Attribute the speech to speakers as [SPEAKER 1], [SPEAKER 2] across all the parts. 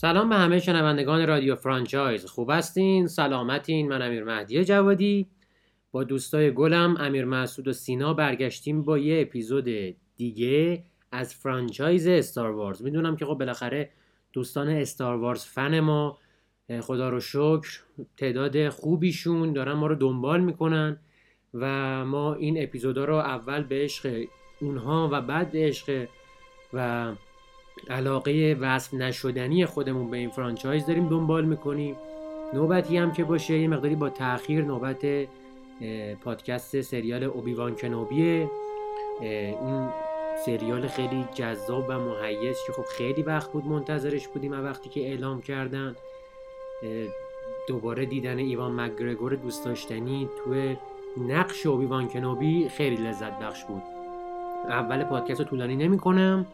[SPEAKER 1] سلام به همه شنوندگان رادیو فرانچایز. خوب هستین؟ سلامتین. من امیر مهدی جوادی. با دوستای گلم امیر مسعود و سینا برگشتیم با یه اپیزود دیگه از franchise استار وارز. می‌دونم که خب بالاخره دوستان استار وارز فن ما خدا رو شکر تعداد خوبیشون دارن ما رو دنبال می‌کنن و ما این اپیزودا رو اول به عشق اونها و بعد به عشق و علاقه وصف نشدنی خودمون به این فرانچایز داریم دنبال می‌کنیم. نوبتی هم که باشه یه مقداری با تاخیر نوبت پادکست سریال اوبیوان کنوبیه. این سریال خیلی جذاب و مهیز که خب خیلی وقت بود منتظرش بودیم وقتی که اعلام کردن. دوباره دیدن ایوان مگرگور دوست داشتنی توی نقش اوبیوان کنوبی خیلی لذت بخش بود. اول پادکست رو طولانی نمی کنم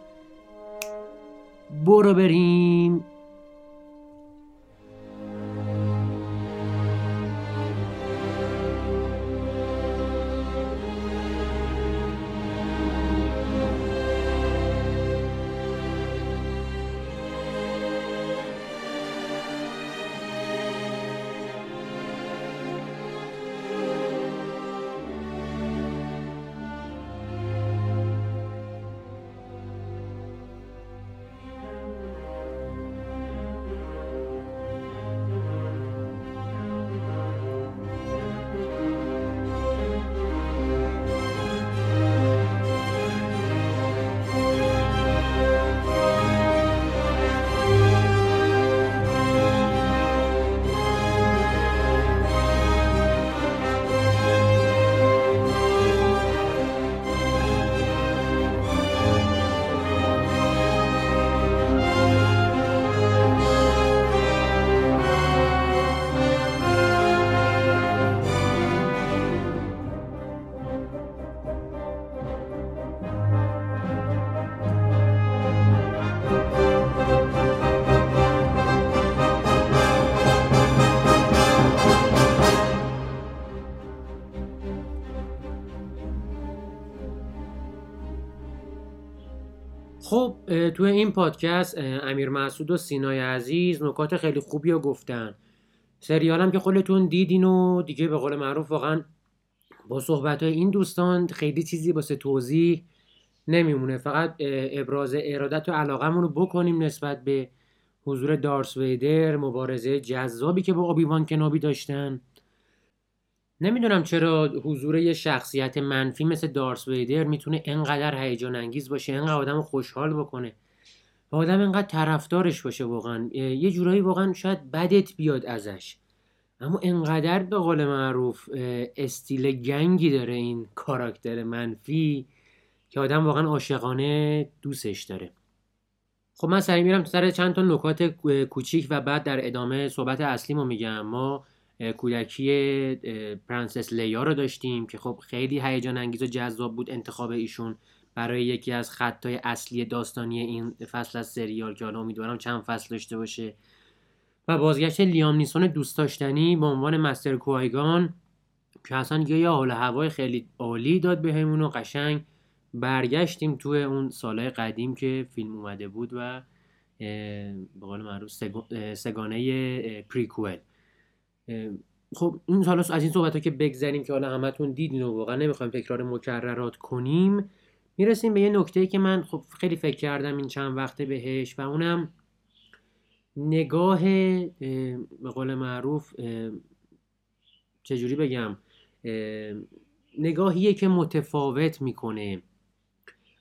[SPEAKER 1] برو بریم. تو این پادکست امیر مسعود و سینای عزیز نکات خیلی خوبی رو گفتن. سریالم که خودتون دیدین و دیگه به قول معروف واقعا با صحبت های این دوستان خیلی چیزی واسه توضیح نمیمونه. فقط ابراز ارادت و علاقمون رو بکنیم نسبت به حضور دارس ویدر مبارزه جذابی که با اوبیوان کنابی داشتن. نمی‌دونم چرا حضور یه شخصیت منفی مثل دارس ویدر می‌تونه انقدر هیجان انگیز باشه انقدر آدم خوشحال بکنه. و آدم انقدر طرفدارش باشه واقعا. یه جورایی واقعا شاید بدت بیاد ازش. اما انقدر به قول معروف استیل gang ی داره این کاراکتر منفی که آدم واقعا عاشقانه دوستش داره. خب من سعی میرم سر چند تا نکات کوچیک و بعد در ادامه صحبت اصلیمو میگم. ما کودکی پرنسس لیا رو داشتیم که خب خیلی هیجان انگیز و جذاب بود انتخاب ایشون برای یکی از خطای اصلی داستانی این فصل از سریال که حالا امیدوارم چند فصل داشته باشه. و بازگشت لیام نیسون دوست داشتنی به عنوان مستر کوایگان که اصلا یه حال هوای خیلی عالی داد بهمون و قشنگ برگشتیم توی اون سالهای قدیم که فیلم اومده بود و به قول معروف سگانه پریکوئل. خب این حالا از این صحبت ها که بگذریم که حالا همتون دیدین و واقعا نمی‌خوایم تکرار مکررات کنیم می‌رسیم به یه نکته که من خب خیلی فکر کردم این چند وقته بهش و اونم نگاه به قول معروف چجوری بگم نگاهیه که متفاوت می‌کنه.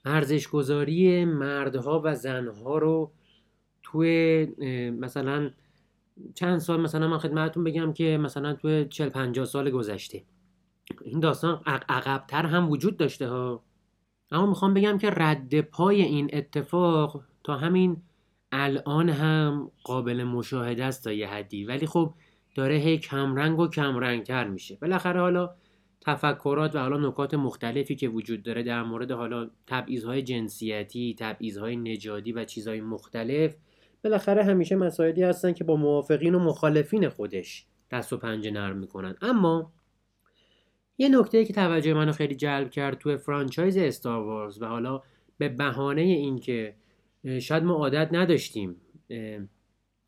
[SPEAKER 1] ارزشگذاری مردها و زنها رو توی مثلا چند سال مثلا من خدمتتون بگم که مثلا توی 40 50 سال گذشته. این داستان عقبتر هم وجود داشته ها. اما می‌خوام بگم که رد پای این اتفاق تا همین الان هم قابل مشاهده است تا یه حدی. ولی خب داره هی کمرنگ و کمرنگتر میشه. بالاخره حالا تفکرات و حالا نکات مختلفی که وجود داره در مورد حالا تبعیضهای جنسیتی، تبعیضهای نژادی و چیزهای مختلف بالاخره همیشه مسائلی هستن که با موافقین و مخالفین خودش دست و پنجه نرم می‌کنن. اما یه نکته که توجه منو خیلی جلب کرد توی فرانچایز استار وارز و حالا به بهانه اینکه شاید ما عادت نداشتیم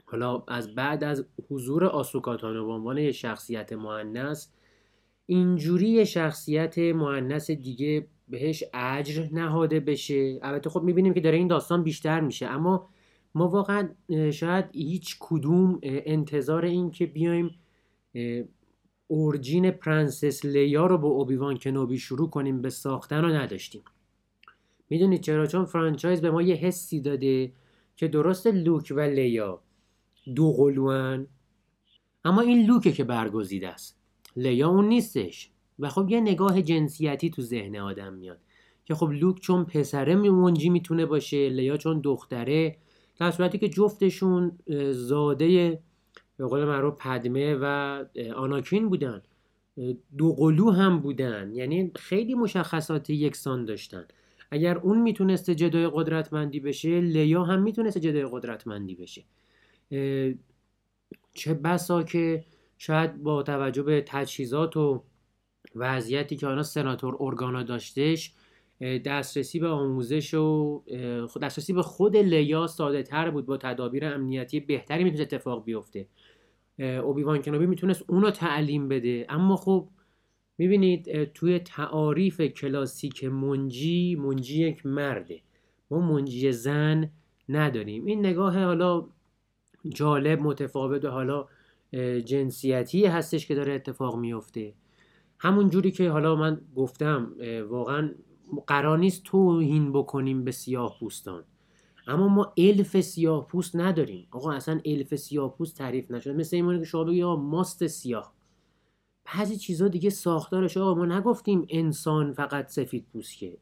[SPEAKER 1] حالا از بعد از حضور آسوکاتانو به عنوان یه شخصیت معنس اینجوری شخصیت معنس دیگه بهش اجر نهاده بشه. البته خب می‌بینیم که داره این داستان بیشتر میشه اما ما واقعا شاید هیچ کدوم انتظار این که بیایم origin پرنسس لیا رو با اوبیوان کنوبی شروع کنیم به ساختن رو نداشتیم. می‌دونید چرا؟ چون franchise به ما یه حسی داده که درست لوک و لیا دو قلوان اما این لوکه که برگزیده است. لیا اون نیستش. و خب یه نگاه جنسیتی تو ذهن آدم میاد. که خب لوک چون پسره منجی می‌تونه باشه لیا چون دختره در صورتی که جفتشون زاده به قول معروف پدمه و آناکین بودن. دو قلو هم بودن. یعنی خیلی مشخصات یکسان داشتن. اگر اون می‌تونسته جدای قدرتمندی بشه لیا هم می‌تونسته جدای قدرتمندی بشه. چه بسا که شاید با توجه به تجهیزات و وضعیتی که آنها سناتور ارگانا داشتش دسترسی به آموزش و دسترسی به خود لیا ساده تر بود با تدابیر امنیتی. بهتری می‌تونست اتفاق بیفته. اوبیوان کنوبی می‌تونست اونو تعلیم بده. اما خب می‌بینید توی تعاریف کلاسیک منجی منجی یک مرده. ما منجی زن نداریم. این نگاه حالا جالب متفاوت و حالا جنسیتی هستش که داره اتفاق میفته همون جوری که حالا من گفتم واقعا قرار نیست توهین بکنیم به سیاه پوستان. اما ما الف سیاه پوست نداریم. آقا اصلا الف سیاه پوست تعریف نشده. مثل این که شما بگی ماست سیاه. بعضی چیزا دیگه ساختارش. آقا ما نگفتیم انسان فقط سفید پوست که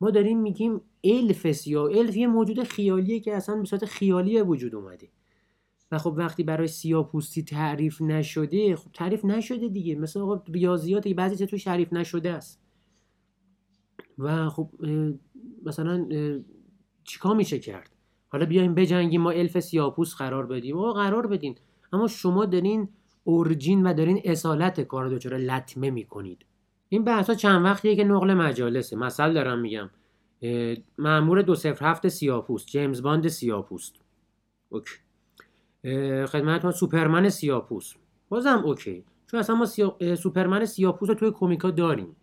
[SPEAKER 1] ما داریم میگیم الف سیاه. الف یه موجود خیالیه که اصلا به صورت خیالی وجود اومده. و خب وقتی برای سیاه پوستی تعریف نشده خب تعریف نشده دیگه. مثل آقا ریاضیات بعضی تو تعریف نشده است. و خب مثلا چیکار میشه کرد؟ حالا بیایم بجنگیم ما الف سیاپوس قرار بدیم. او قرار بدین. اما شما دارین اورجین و دارین اصالت کار دچار لطمه می‌کنید. این بحثا چند وقتیه که نقل مجالسه. مثل دارم میگم مامور دو صفر هفت سیاپوست جیمز باند سیاپوست. okay. خدمت سوپرمن سیاپوس. بازم okay. چون اصلا ما سیا... سوپرمن سیاپوس رو توی comic ا داریم.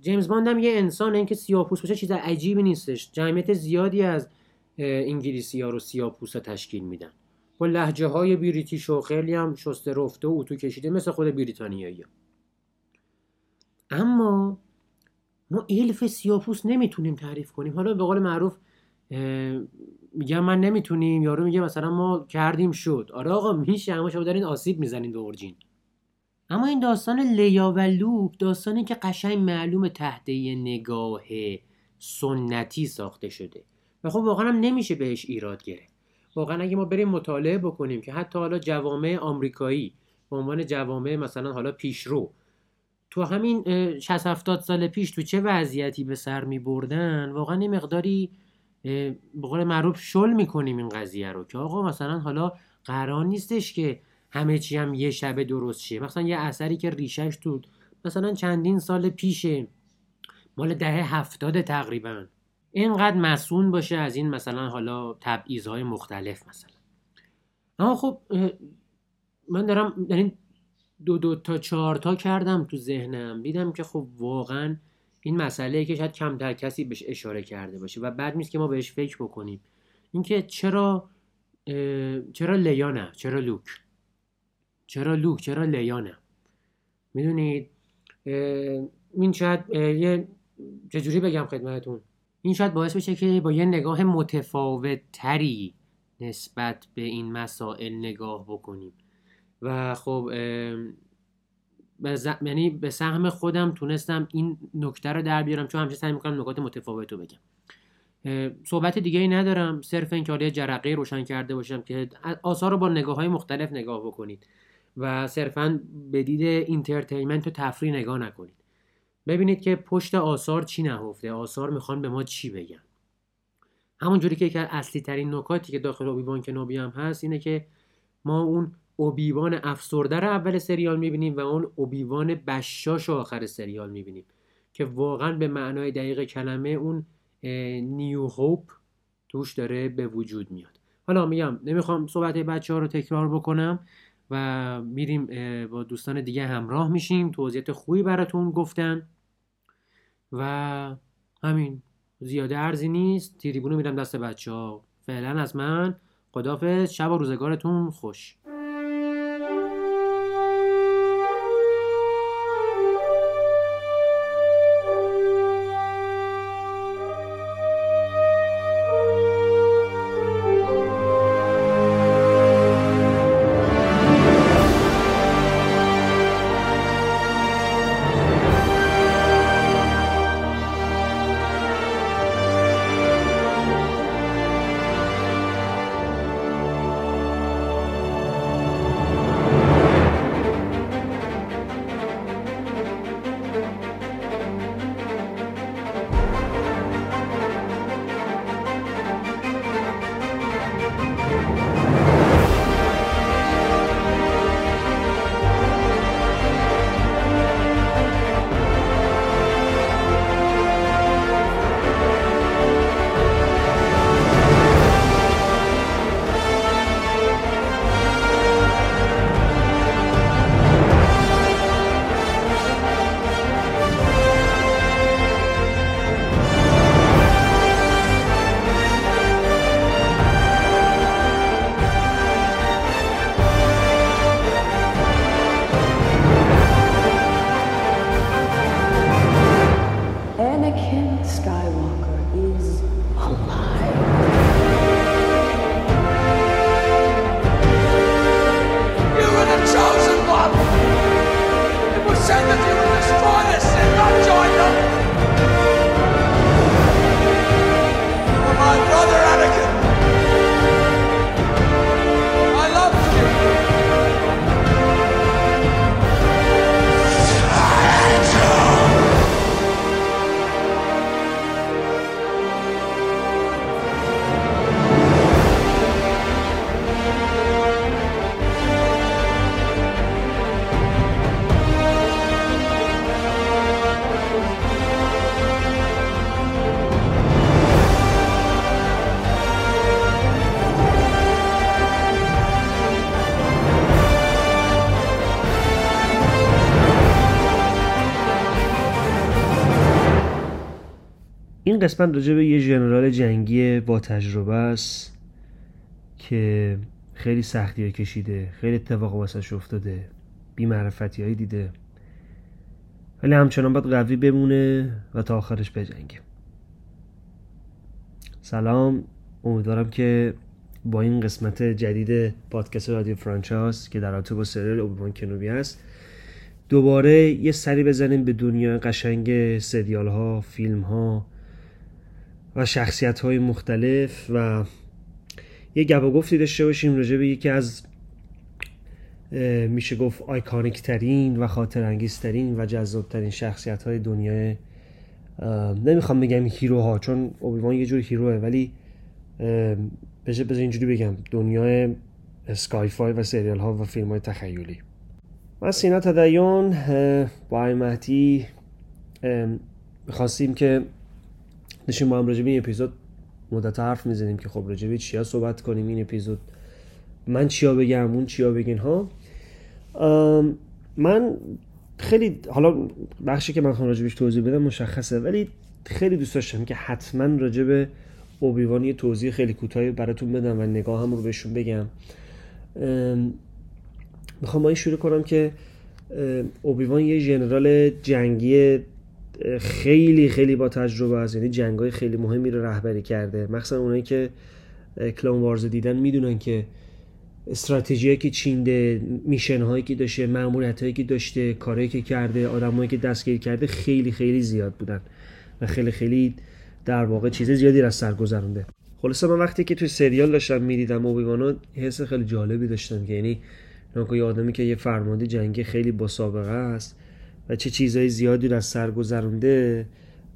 [SPEAKER 1] جیمز باند هم یه انسانه اینکه سیاپوس باشه چیز عجیبی نیستش. جمعیت زیادی از انگلیسی ها رو سیاپوس ها تشکیل میدن. با لهجه های British و خیلی هم شسته رفته و اتو کشیده مثل خود بریتانیایی اما ما الف سیاپوس نمی‌تونیم تعریف کنیم. حالا به قول معروف میگم من نمی‌تونیم یارو میگه مثلا ما کردیم شد. آره آقا میشه. اما شما دارین آسیب می‌زنین به اورجین اما این داستان لیا و لوک داستانی که قشنگ معلوم تحت نگاه سنتی ساخته شده و خب واقعا هم نمیشه بهش ایراد گرفت. واقعا اگه ما بریم مطالعه بکنیم که حتی حالا جوامع آمریکایی به عنوان جوامع مثلا حالا پیشرو تو همین 60 70 سال پیش تو چه وضعیتی به سر می بردن واقعا این مقداری به قول معروف شل می‌کنیم این قضیه رو که آقا مثلا حالا قرار نیستش که همه چی هم یه شبه درست شه مثلا یه اثری که ریشش تو مثلا چندین سال پیشه. مال دهه هفتاد تقریبا. اینقدر مسئول باشه از این مثلا حالا تبعیضهای مختلف مثلا. اما خب من دارم این دو دو تا چهار تا کردم تو ذهنم. دیدم که خب واقعا این مسئله که شاید کمتر کسی بهش اشاره کرده باشه و بعد نیست که ما بهش فکر بکنیم. اینکه چرا چرا لیا نه چرا لوک؟ چرا لوک چرا لیا نه می‌دونید این شاید یه چجوری بگم خدمتون این شاید باعث بشه که با یه نگاه متفاوت تری نسبت به این مسائل نگاه بکنیم. و خب یعنی به سهم خودم تونستم این نکته رو در بیارم چون همیشه سعی می‌کنم نکات متفاوت رو بگم. صحبت دیگه ای ندارم. صرف این که جرقه روشن کرده باشم که آثار رو با نگاه های مختلف نگاه بکنید. و صرفا به دید entertainment و تفریح نگاه نکنید. ببینید که پشت آثار چی نهفته. آثار می‌خوان به ما چی بگن. همونجوری که یکی اصلی ترین نکاتی که داخل اوبیوان کنوبی هم هست اینه که ما اون اوبیوان افسرده رو اول سریال می‌بینیم و اون اوبیوان بشاش آخر سریال می‌بینیم که واقعا به معنای دقیق کلمه اون نیو هوپ توش داره به وجود میاد. حالا میگم نمی‌خوام صحبت بچه ها رو تکرار بکنم. و میریم با دوستان دیگه همراه میشیم. توضیحات خوبی براتون گفتن و همین زیاده ارزی نیست. تیریبونو میرم دست بچه ها فعلا از من. خدافز شب و روزگارتون خوش.
[SPEAKER 2] قسمت راجع به یه ژنرال جنگی با تجربه است که خیلی سختی های کشیده خیلی اتفاق واسش افتاده بی معرفتی هایی دیده. ولی همچنان باید قوی بمونه و تا آخرش بجنگه. سلام. امیدوارم که با این قسمت جدید پادکست رادیو فرانچاس که در رابطه با سریال اوبیوان کنوبی است دوباره یه سری بزنیم به دنیا قشنگ سریال ها فیلم ها و شخصیت های مختلف و یه گپ و گفتی داشته باشیم راجع به یکی از میشه گفت آیکانیک ترین و خاطر انگیز ترین و جذاب ترین شخصیت های دنیای نمی‌خوام بگم هیروها چون اوبیوان یه جور هیروه ولی بشه بذار اینجوری بگم دنیای سکای فای و سریال ها و فیلم های تخیلی. من سینا تدیون با مهدی می‌خواستیم که داشتیم با هم راجع به این اپیزود مدت حرف می‌زنیم که خب راجع به چیا صحبت کنیم این اپیزود. من چیا بگم اون چیا بگین ها؟ من خیلی حالا بخشی که من خواهم راجبش توضیح بدم مشخصه ولی خیلی دوست داشتم که حتما راجع به اوبیوان یه توضیح خیلی کوتاهی براتون بدم و نگاه هم رو بهشون بگم. می‌خوام با این شروع کنم که اوبیوان یه ژنرال جنگی خیلی خیلی با تجربه است. یعنی جنگ های خیلی مهمی رو رهبری کرده. مخصوصا اونایی که کلون وارز دیدن می‌دونن که استراتژی که چینده میشن هایی که داشته معمولیت هایی که داشته کارهایی که کرده آدمایی که دستگیر کرده خیلی خیلی زیاد بودن و خیلی خیلی در واقع چیز زیادی را سر گذرونده خلاصه من وقتی که توی سریال داشتم می‌دیدم اوبیوانو حس خیلی جالبی داشتم که یعنی یه آدمی که یه فرمانده جنگی خیلی با سابقه است و چه چیزهای زیادی رو از سر گذرونده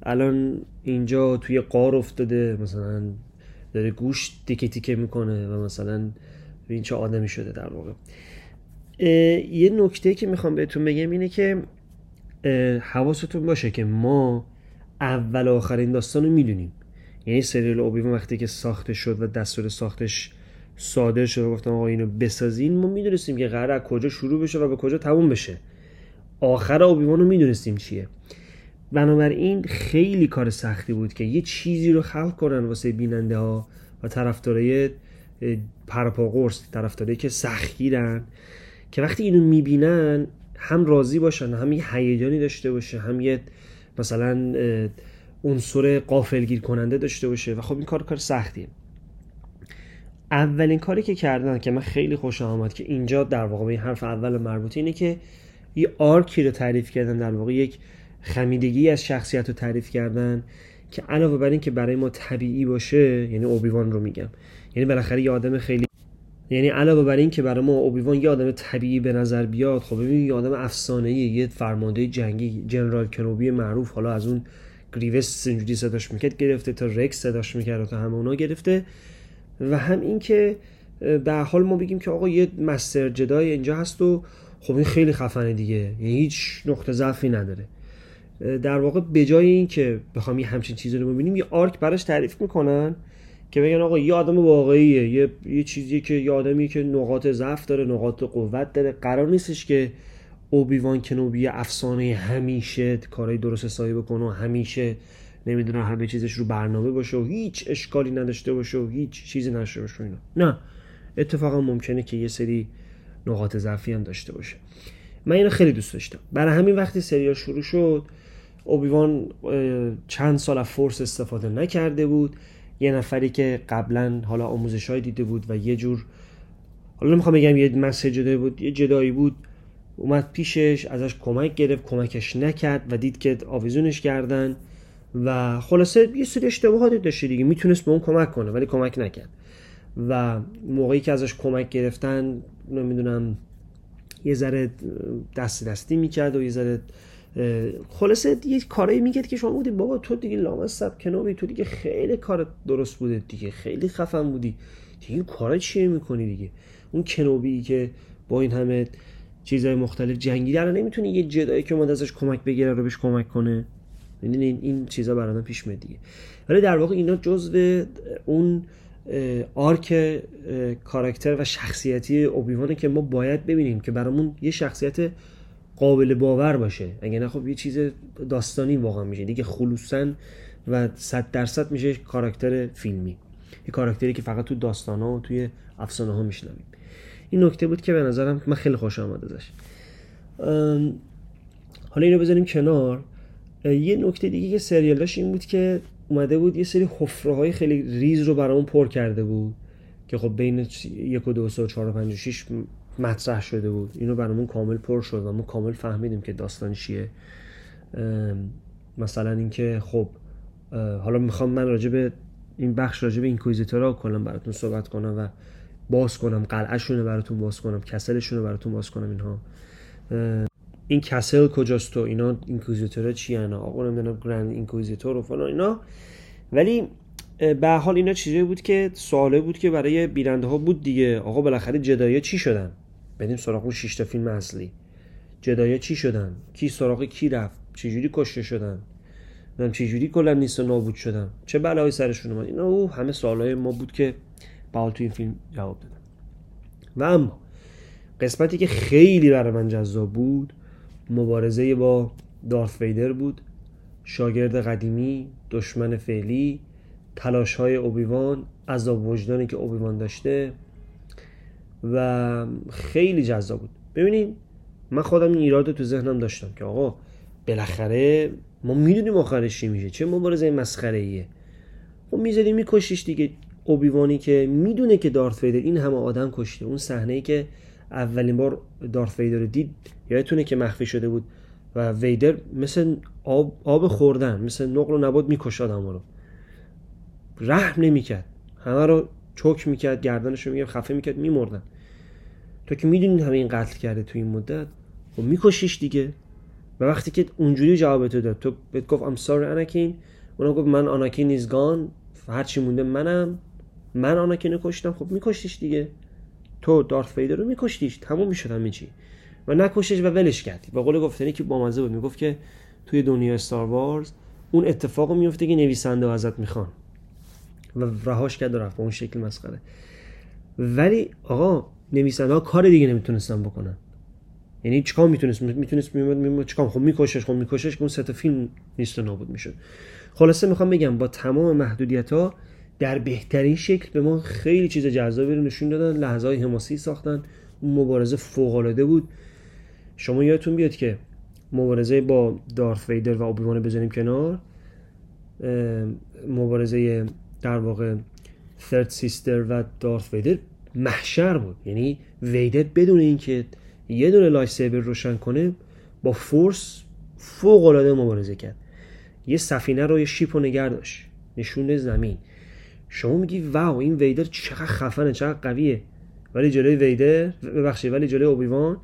[SPEAKER 2] الان اینجا توی قار افتاده مثلا داره گوش تیکه تیکه می‌کنه و مثلا این چه آدمی شده در واقع. یه نکته که می‌خوام بهتون بگم اینه که حواستون باشه که ما اول و آخرین داستان رو می‌دونیم. یعنی سریال اوبیوان وقتی که ساخته شد و دستور ساختش صادر شد و گفتن آقا اینو بسازین ما می‌دونستیم که قرار از کجا شروع بشه و به کجا تموم بشه. آخر اوبیوان رو می‌دونستیم چیه. بنابراین خیلی کار سختی بود که یه چیزی رو خلق کنن واسه بیننده ها و طرفدارای پرپا قرص طرفدارایی که سختگیرن که وقتی اینو می‌بینن هم راضی باشن هم یه هیجانی داشته باشه هم یه مثلا عنصر قافلگیر کننده داشته باشه و خب این کار کار سختیه. اولین کاری که کردن که من خیلی خوشم آمد که اینجا در واقع این حرف اول مربوطه اینه که یه arc ی رو تعریف کردن در واقع یک خمیدگی از شخصیت رو تعریف کردن که علاوه بر این که برای ما طبیعی باشه یعنی اوبیوان رو میگم. یعنی بالاخره یه آدم خیلی یعنی علاوه بر این که برای ما اوبیوان یه آدم طبیعی به نظر بیاد خب ببین یه آدم افسانه‌ای یه فرمانده جنگی General کنوبی معروف حالا از اون گریوس اینجوری صداش می‌کرد گرفته تا رکس صداش می‌کرد تا همه اونا گرفته. و هم این که به حال ما بگیم که آقا یه مستر جدای اینجا هست و خب این خیلی خفنه دیگه. یعنی هیچ نقطه ضعفی نداره. در واقع به جای این که بخوام یه همچین چیزی رو ببینیم یه آرک براش تعریف می‌کنن که بگن آقا یه آدم واقعیه یه, یه چیزی که یه آدمی که نقاط ضعف داره نقاط قوت داره. قرار نیستش که اوبیوان کنوبی افسانه همیشه کارهای درست حسابی بکنه و همیشه نمی‌دونم همه چیزش رو برنامه باشه و هیچ اشکالی نداشته باشه و هیچ چیزی نداشته باشه اینا. نه. اتفاقا ممکنه که یه سری نقاط ضعفی هم داشته باشه. من اینو خیلی دوست داشتم. برای همین وقتی سریال شروع شد اوبیوان چند سال از فورس استفاده نکرده بود. یه نفری که قبلا حالا آموزش های دیده بود و یه جور حالا نمی‌خوام بگم یه مسیج جدایی بود یه جدایی بود. اومد پیشش ازش کمک گرفت کمکش نکرد و دید که آویزونش کردن و خلاصه یه سری اشتباهاتی داشته دیگه. می‌تونست به اون کمک کنه ولی کمک نکرد. و موقعی که ازش کمک گرفتن نمی‌دونم یه ذره دست دستی می‌کرد و یه ذره خلاصه یه کارایی می‌کرد که شما بودی بابا تو دیگه لامصب کنابی تو دیگه خیلی کار درست بوده دیگه خیلی خفن بودی. دیگه این کارا چیه می‌کنی دیگه؟ اون کنوبی که با این همه چیزهای مختلف جنگی در نمی‌تونی یه جدایی که اومد ازش کمک بگیره رو بهش کمک کنه؟ یعنی این این چیزا برادم پیش میاد دیگه. ولی در واقع اینا جزو اون آرک کاراکتر و شخصیتی اوبیوانه که ما باید ببینیم که برامون یه شخصیت قابل باور باشه. اگه نه خب یه چیز داستانی واقعا میشه. دیگه خلوصا و صد درصد میشه کاراکتر فیلمی. یه کاراکتری که فقط تو داستان ها و توی افسانه ها میشنویم. این نکته بود که به نظرم من خیلی خوش آمد ازش. حالا اینو بذاریم کنار. یه نکته دیگه که سریال داشت این بود که اومده بود یه سری حفره های خیلی ریز رو برامون پر کرده بود که خب بین یک و دو سه و چهار و پنج و شیش مطرح شده بود. اینو برامون کامل پر شد و ما کامل فهمیدیم که داستان چیه. مثلا اینکه خب حالا می‌خوام من راجع به این بخش راجع به اینکویزیتورا کلا براتون صحبت کنم و باز کنم قلعهشون رو براتون باز کنم کسلشون رو براتون باز کنم اینها. این castle کجاست و اینا Inquisitor ا چی انا آقا نمی‌دونم Grand Inquisitor و فلان اینا. ولی به حال اینا چیزی بود که سواله بود که برای بیننده ها بود دیگه. آقا بالاخره جدایا چی شدن؟ بریم سراغ اون 6 تا فیلم اصلی. جدایا چی شدن؟ کی سراغ کی رفت؟ چجوری کشته شدن؟ چه چجوری کلا نیست و نابود شدن؟ چه بلایی سرشون اومد؟ اینا او همه سوالای ما بود که باید تو این فیلم جواب دادن. و اما قسمتی که خیلی برای من جذاب بود مبارزه با دارث ویدر بود. شاگرد قدیمی دشمن فعلی تلاش های اوبیوان عذاب وجدانی که اوبیوان داشته و خیلی جذاب بود. ببینید من خودم این ایراد تو ذهنم داشتم که آقا بالاخره ما می‌دونیم آخرش چی میشه چه مبارزه مسخره ایه خب می‌ذاری میکشیش دیگه. اوبیوانی که می‌دونه که دارت ویدر این همه آدم کشته اون صحنه که اولین بار دارت ویدر رو دید یادتونه که مخفی شده بود و ویدر مثل آب, آب خوردن مثل نقل و نبات میکش آدم رو. رحم نمی‌کرد. همه رو چوک می‌کرد گردنش رو خفه می‌کرد میمردن. تو که می‌دونی همه این قتل کرده تو این مدت؟ خب میکشیش دیگه. و وقتی که اونجوری جواب تو داد تو بهت گفت ام ساری اناکین اونم گفت من آناکین از گان هرچی مونده منم. من آناکین کشتم. خب میکشتیش دیگه. تو دارت فیدر رو میکشتیش تموم می‌شد همه چی. و نکشش و ولش کردی. به قول گفتنی که بامزه بود می‌گفت که توی دنیا استار وارز اون اتفاق میفته که نویسنده ازت می‌خوان. و رهاش کرد و رفت اون شکل مسخره. ولی آقا نویسنده ها کار دیگه نمی‌تونستن بکنن. یعنی چیکار می‌تونست؟ می‌تونست میمد میمد چیکار؟ خب میکشش خب میکشش که اون سه فیلم نیست و نابود می‌شد. خلاصه می‌خوام بگم با تمام محدودیت ها در بهترین شکل به ما خیلی چیز جذابی رو نشون دادن لحظه های حماسی ساختن مبارزه فوق العاده بود. شما یادتون بیاد که مبارزه با دارث ویدر و اوبیوان بزنیم کنار مبارزه در واقع ثرد سیستر و دارث ویدر محشر بود. یعنی ویدر بدون اینکه یه دونه لایت سیبر روشن کنه با فورس فوق العاده مبارزه کرد. یه سفینه رو یه شیپ و نگر داشت. نشون زمین. شما میگی واو این ویدر چقدر خفنه چقدر قویه. ولی جلوی ویدر ببخشید ولی جلوی اوبیوان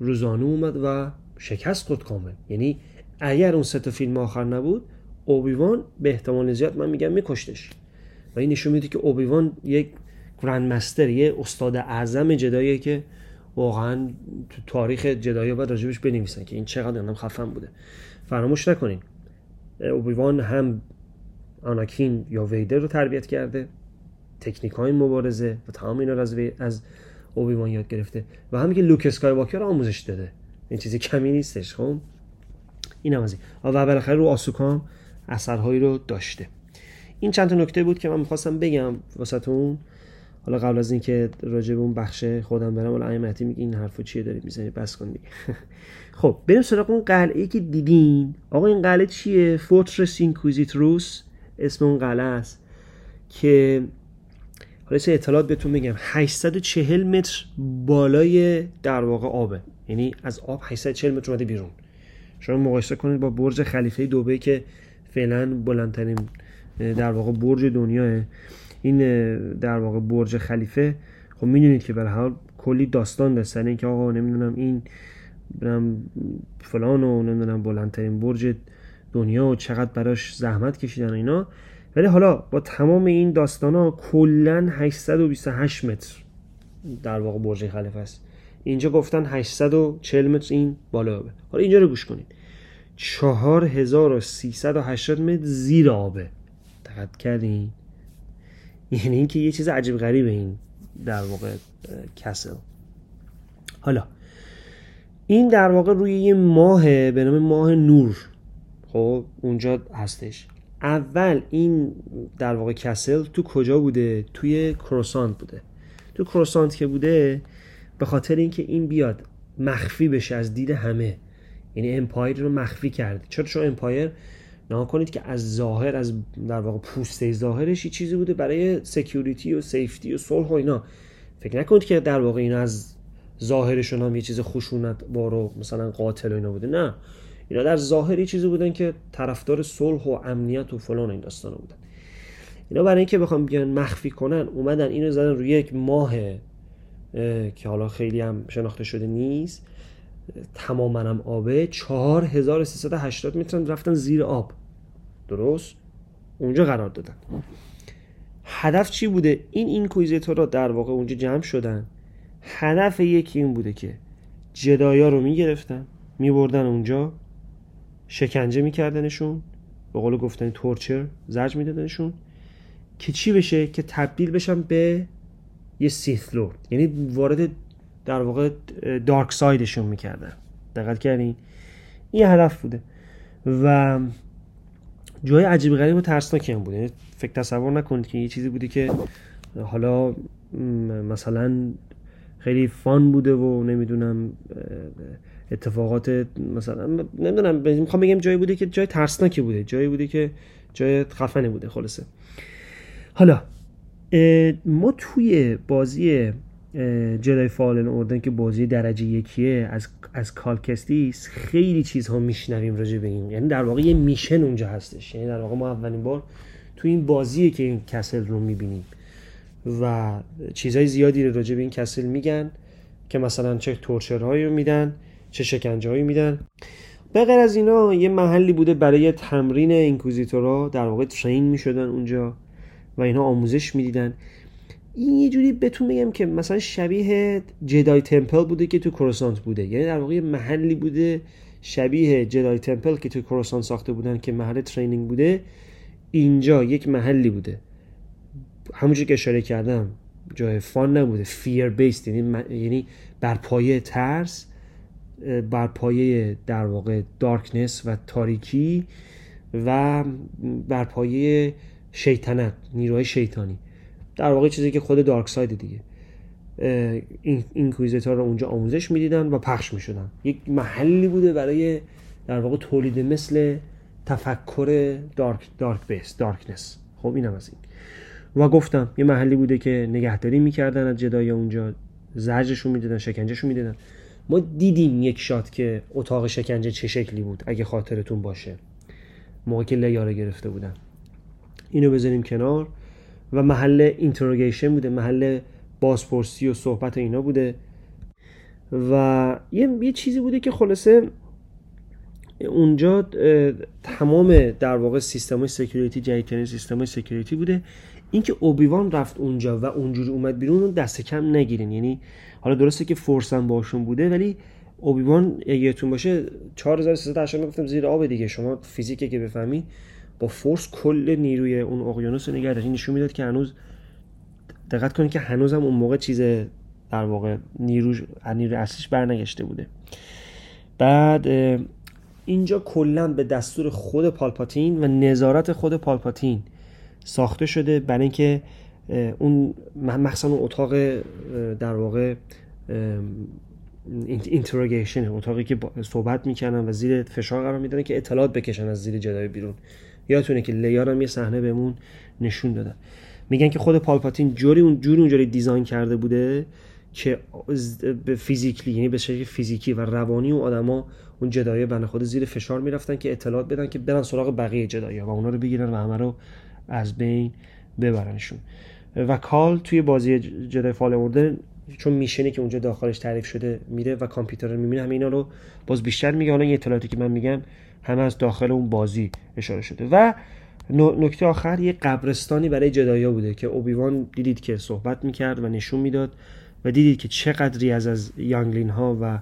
[SPEAKER 2] روزانو اومد و شکست خود کامل. یعنی اگر اون سه فیلم آخر نبود اوبیوان به احتمال زیاد من میگم میکشتش. و این نشون میده که اوبیوان یک گرند مستر یه استاد اعظم جداییه که واقعا تو تاریخ جدایی باید راجبش بنویسن که این چقدر خفن بوده. فراموش نکنین. اوبیوان هم آناکین یا ویدر رو تربیت کرده تکنیک های مبارزه و تمام اینا رو از, از اوبیوان یاد گرفته و همین که لوک اسکایواکر آموزش داده. این چیزی کمی نیستش خب؟ این هم از این. و بالاخره رو آسوکام اثرهایی رو داشته. این چند تا نکته بود که من می‌خواستم بگم واسهتون حالا قبل از اینکه راجع به اون بخش خودم برم حالا ایمتی میگه این حرفو چیه داری می‌زنی بس کن دیگه. خب بریم سراغ اون قلعه که دیدین. آقا این قلعه چیه؟ فورترس اینکویزیتروس اسم اون قلعه است که حالا چه اطلاعات بهتون بگم 840 متر بالای در واقع آبه. یعنی از آب 840 متر اومده بیرون. شما مقایسه کنید با برج خلیفه دوبه که فعلا بلندترین در واقع برج دنیاه. این در واقع برج خلیفه. خب می‌دونید که به حال کلی داستان داشتن اینکه آقا نمی‌دونم این فلان و نمی‌دونم بلندترین برج دنیا و چقدر براش زحمت کشیدن اینا. ولی حالا با تمام این داستان ها کلا 828 متر در واقع برج خلیفه است. اینجا گفتن 840 متر این بالا آبه. حالا اینجا رو گوش کنید. 4380 متر زیر آبه. دقت کردین؟ یعنی اینکه یه چیز عجیب غریبه این در واقع کسل. حالا این در واقع روی یه ماه به نام ماه نور خب اونجا هستش. اول این در واقع کسل تو کجا بوده؟ توی کروسانت بوده. تو کروسانت که بوده به خاطر اینکه این بیاد مخفی بشه از دید همه. یعنی Empire رو مخفی کرده. چرا؟ چون Empire نگا کنید که از ظاهر از در واقع پوسته ظاهرش یه چیزی بوده برای security و safety و صلح و اینا. فکر نکنید که در واقع اینا از ظاهرشون هم یه چیز خشونت بارو مثلا قاتل و اینا بوده. نه. اینا در ظاهر یه چیزی بودن که طرفدار صلح و امنیت و فلان این داستانا بودن. اینا برای اینکه بخوام بیان مخفی کنن اومدن اینو زدن روی یک ماه که حالا خیلی هم شناخته شده نیست. تماما هم آبه. 4380 متر رفتن زیر آب. درست؟ اونجا قرار دادن. هدف چی بوده؟ این اینکویزیتورها در واقع اونجا جمع شدن. هدف یکی این بوده که جدایا رو می‌گرفتن میبردن اونجا. شکنجه میکردنشون به قول گفتن تورچر زرج میدادنشون که چی بشه؟ که تبدیل بشن به یه سیث لورد. یعنی وارد در واقع دارک سایدشون می‌کردن. دقت کردین؟ این هدف بوده. و جای عجیب غریب و ترسناکی هم بوده یعنی فکر تصور نکنید که یه چیزی بوده که حالا مثلا خیلی فان بوده و نمی‌دونم اتفاقات مثلا نمی‌دونم می‌خوام بگم جایی بوده که جای ترسناکی بوده جایی بوده که جای خفنه بوده خلاصه. حالا ما توی بازی Jedi Fallen Order که بازی درجه یکیه از از کال کستیس خیلی چیزها میشنویم راجع به این. یعنی در واقع یه mission اونجا هستش. یعنی در واقع ما اولین بار تو این بازیه که این castle رو می‌بینیم. و چیزهای زیادی رو راجع به این کسل میگن که مثلا چه تورچرهایی رو میدن چه شکنجه هایی میدن. به غیر از اینا یه محلی بوده برای تمرین اینکوزیتورها. در واقع ترین می‌شدن اونجا و اینا آموزش می‌دیدن. این یه جوری بهتون بگم که مثلا شبیه جدای تمپل بوده که تو کروسانت بوده. یعنی در واقع محلی بوده شبیه جدای تمپل که تو کروسانت ساخته بودن که محل ترینینگ بوده. اینجا یک محلی بوده. همونجور که اشاره کردم جای fun نبوده. fear based یعنی, یعنی بر پایه ترس. بر پایه در واقع darkness و تاریکی و بر پایه شیطنت نیروهای شیطانی. در واقع چیزی که خود dark side دیگه این Inquisitor رو اونجا آموزش می‌دیدن و پخش می‌شدن. یک محلی بوده برای در واقع تولید مثل تفکر dark dark base darkness. خب اینم از این. و گفتم یه محلی بوده که نگهداری می‌کردن از جدای اونجا. زجرشون می‌دادن شکنجهشون می‌دادن ما دیدیم یک shot که اتاق شکنجه چه شکلی بود اگه خاطرتون باشه. موقع که لیا رو گرفته بودن. اینو بذاریم کنار. و محل interrogation بوده محل بازپرسی و صحبت اینا بوده. و یه, یه چیزی بوده که خلاصه اونجا تمام در واقع سیستم security جدیدترین سیستم security بوده. اینکه اوبیوان رفت اونجا و اونجوری اومد بیرون رو دست کم نگیرین. یعنی حالا درسته که force باهاشون بوده ولی اوبیوان یادتون باشه 4380 گفتم زیر آب دیگه. شما فیزیکی که بفهمی با force کل نیروی اون اقیانوس رو نگه داشت. نشون می‌داد که هنوز دقت کنید که هنوزم اون موقع چیز در واقع نیرو نیروی اصلیش برنگشته بوده. بعد اینجا کلا به دستور خود پالپاتین و نظارت خود پالپاتین ساخته شده برای اینکه اون مخصوصا اون اتاق در واقع interrogation اتاقی که صحبت می‌کنن و زیر فشار قرار میدن که اطلاعات بکشن از زیر جدای بیرون. یادتونه که لیار هم یه صحنه بهمون نشون دادن. میگن که خود پالپاتین جوری اون جوری اونجوری دیزاین کرده بوده که به فیزیکلی یعنی به شکل فیزیکی و روانی اون آدما اون جدایه بنده خود زیر فشار می‌رفتن که اطلاعات بدن که برن سراغ بقیه جدایا و اونا رو بگیرن و همه رو از بین ببرنشون. و کال توی بازی جدای فال اوردر چون میشنی که اونجا داخلش تعریف شده میره و کامپیوتر رو می‌بینه همه اینا رو باز بیشتر میگه. حالا این اطلاعاتی که من میگم همه از داخل اون بازی اشاره شده. و نکته آخر یه قبرستانی برای جدایا بوده که اوبیوان دیدید که صحبت می‌کرد و نشون می‌داد و دیدید که چقدری از از یانگلین ها و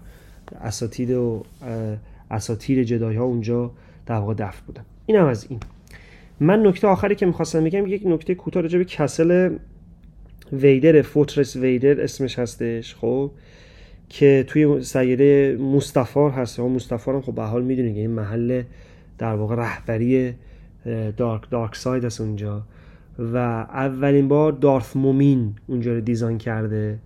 [SPEAKER 2] اساتید و اساتیر جدای اونجا در واقع دفن بودن. این از این. من نکته آخری که می‌خواستم بگم یک نکته کوتاه راجع به کسل ویدر فوترس ویدر اسمش هستش خب؟ که توی سیاره مستفار هست. و مستفار هم خب به حال می‌دونید این محل در واقع رهبری dark dark side هست اونجا. و اولین بار دارث مومین اونجا رو design کرده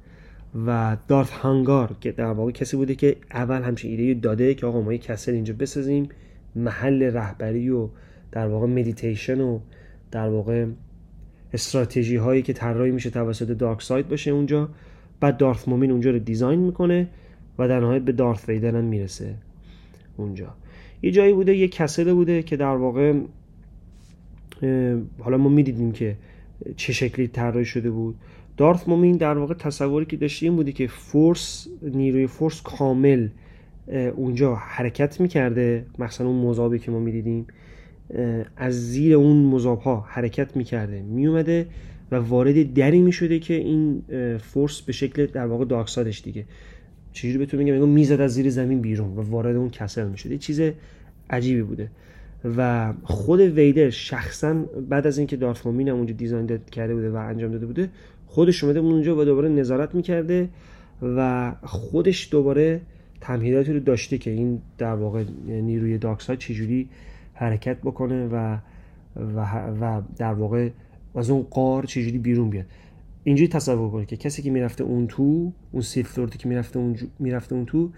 [SPEAKER 2] و دارت هانگار که در واقع کسی بوده که اول همچین ایده داده که آقا ما یک castle اینجا بسازیم محل رهبری و در واقع مدیتیشن و در واقع استراتژی هایی که طراحی میشه توسط dark side باشه اونجا. بعد دارث مومین اونجا رو دیزاین می‌کنه و در نهایت به دارث ویدر می‌رسه اونجا. یه جایی بوده یه کسل بوده که در واقع حالا ما می‌دیدیم که چه شکلی طراحی شده بود. دارث مومین در واقع تصوری که داشته این بوده که فورس نیروی فورس کامل اونجا حرکت می‌کرده. مثلا اون مذابی که ما می‌دیدیم. از زیر اون مذاب ها حرکت می‌کرده میومده و وارد دری می‌شده که این فورس به شکل در واقع داکسادش دیگه چجوری بهتون میگم؟ می‌زد از زیر زمین بیرون و وارد اون کسل می‌شده چیز عجیبی بوده و خود ویدر شخصا بعد از اینکه دارت هم اونجا دیزاین کرده بوده و انجام داده بوده خودش اومده اونجا و دوباره نظارت می‌کرده و خودش دوباره تمهیداتی رو داشته که این در واقع نیروی داکساید چجوری حرکت بکنه و و, و در واقع از اون قار چجوری بیرون بیاد. اینجوری تصور کنید که کسی که می‌رفته اون تو اون سیلف که می‌رفته اون می‌رفته اون تو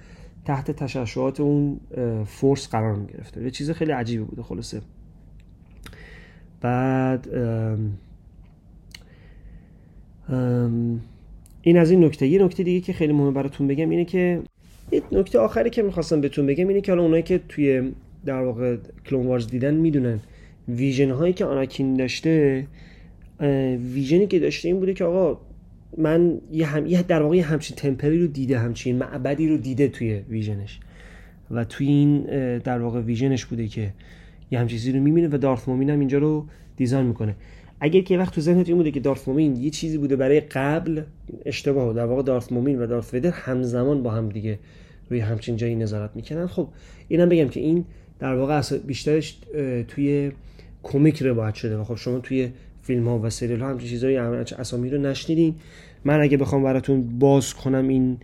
[SPEAKER 2] تحت تشعشعات اون فورس قرار می‌گرفته. یه چیز خیلی عجیبی بوده خلاصه. بعد این از این نکته. یه نکته دیگه که خیلی مهمه براتون بگم اینه که یه نکته آخری که می‌خواستم بهتون بگم اینه که حالا اونایی که توی در واقع کلون وارز دیدن می‌دونن. ویژن هایی که آناکین داشته ویژنی که داشته این بوده که آقا من یه, هم... یه در واقع همچین تمپری رو دیده همچین معبدی رو دیده توی ویژنش. و توی این در واقع ویژنش بوده که یه همچین چیزی رو می‌بینه و دارث مومین هم اینجا رو دیزاین می‌کنه. اگر که وقت تو ذهنت این بوده که دارث مومین یه چیزی بوده برای قبل اشتباه. در واقع دارث مومین و دارث ویدر همزمان با هم دیگه روی همچین جایی نظارت می‌کنن خب اینم بگم که این در واقع بیشترش توی کمیک روایت شده خب شما توی فیلم ها و سریال ها همچین چیزایی اسامی رو نشنیدین. من اگه بخوام براتون باز کنم این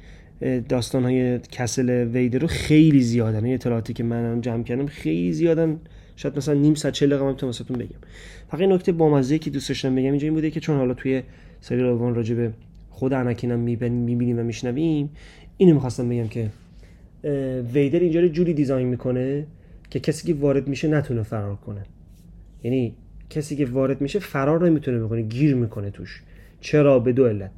[SPEAKER 2] داستان های کسل ویدر رو خیلی زیادن. این اطلاعاتی که من جمع کردم خیلی زیادن. شاید مثلا نیم ساعت 40 دقیقه تو بگم. فقط نکته بامزه که دوست داشتم بگم اینجا این بوده که چون حالا توی سری راوان راجع به خود اناکینم می‌بینیم و میشنویم اینو می‌خواستم بگم که ویدر اینجا رو جوری دیزاین می‌کنه که کسی که وارد میشه نتونه فرار کنه. یعنی کسی که وارد میشه فرار نمی‌تونه بکنه گیر می‌کنه توش. چرا؟ به دو علت.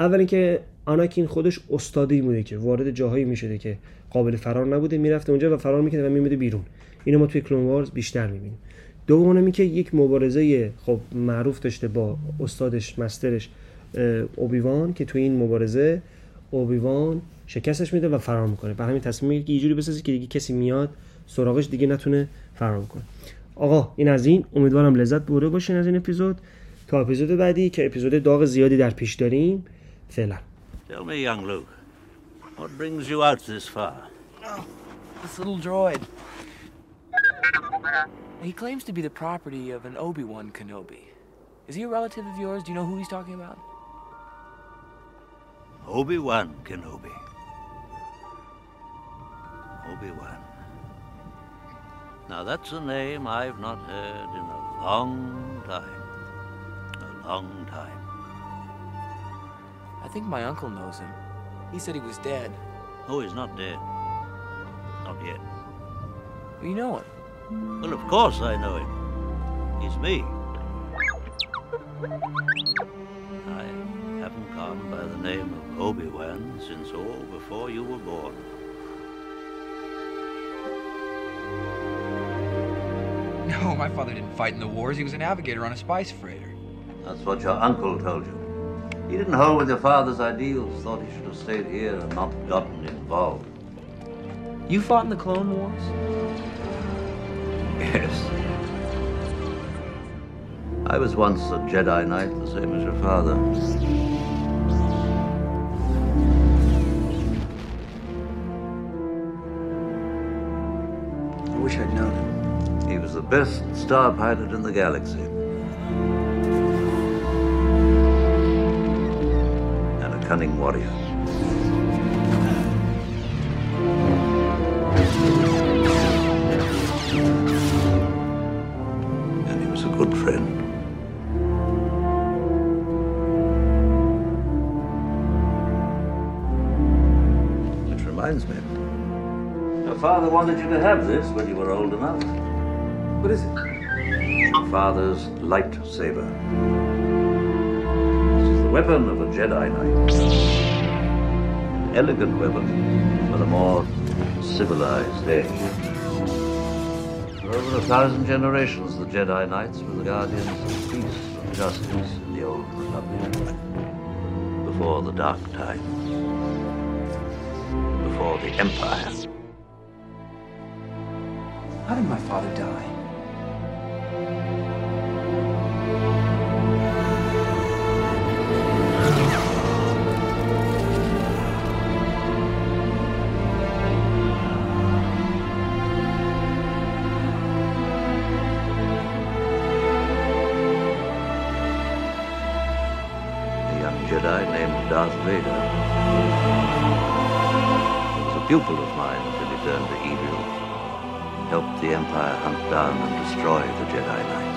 [SPEAKER 2] اول اینکه آناکین خودش استادی بوده که وارد جاهایی می‌شده که قابل فرار نبوده می‌رفته اونجا و فرار می‌کنه و میمیده بیرون. اینو ما توی کلون وارز بیشتر می‌بینیم. دوم اینکه یک مبارزه خب معروف داشته با استادش مسترش اوبیوان که توی این مبارزه اوبیوان شکستش میده و فرار می‌کنه. به همین تصمیم که یه جوری بسازی که دیگه کسی میاد سراغش دیگه نتونه فرار کنه آقا این از این امیدوارم لذت برده باشین از این اپیزود تا اپیزود بعدی که اپیزود داغ زیادی در پیش داریم فعلا
[SPEAKER 3] Tell me, young Luke, what brings you out this far?
[SPEAKER 4] Oh, this little droid. He claims to be the property of an Obi-Wan Kenobi. Is he a relative of yours? Do you know who he's talking about?
[SPEAKER 3] Obi-Wan Kenobi. Obi-Wan. Now that's a name I've not heard in a long time. A long time.
[SPEAKER 4] I think my uncle knows him. He said he was dead.
[SPEAKER 3] Oh, he's not dead. Not yet.
[SPEAKER 4] You know him?
[SPEAKER 3] Well, of course I know him. He's me. I haven't gone by the name of Obi-Wan since all before you were born.
[SPEAKER 5] No, my father didn't fight in the wars. He was a navigator on a spice freighter.
[SPEAKER 3] That's what your uncle told you. He didn't hold with your father's ideals, thought he should have stayed here and not gotten involved.
[SPEAKER 4] You fought in the Clone Wars?
[SPEAKER 3] Yes. I was once a Jedi Knight, the same as your father. Best star pilot in the galaxy. And a cunning warrior. And he was a good friend. Which reminds me, your father wanted you to have this when you were old enough.
[SPEAKER 5] What is it?
[SPEAKER 3] Father's lightsaber. This is the weapon of a Jedi Knight. An elegant weapon for a more civilized age. For over a thousand generations, the Jedi Knights were the guardians of peace and justice in the Old Republic. Before the Dark Times. Before the Empire.
[SPEAKER 5] How did my father die?
[SPEAKER 3] Pupil of mine he turned to evil. Helped the Empire hunt down and destroy the Jedi Knights.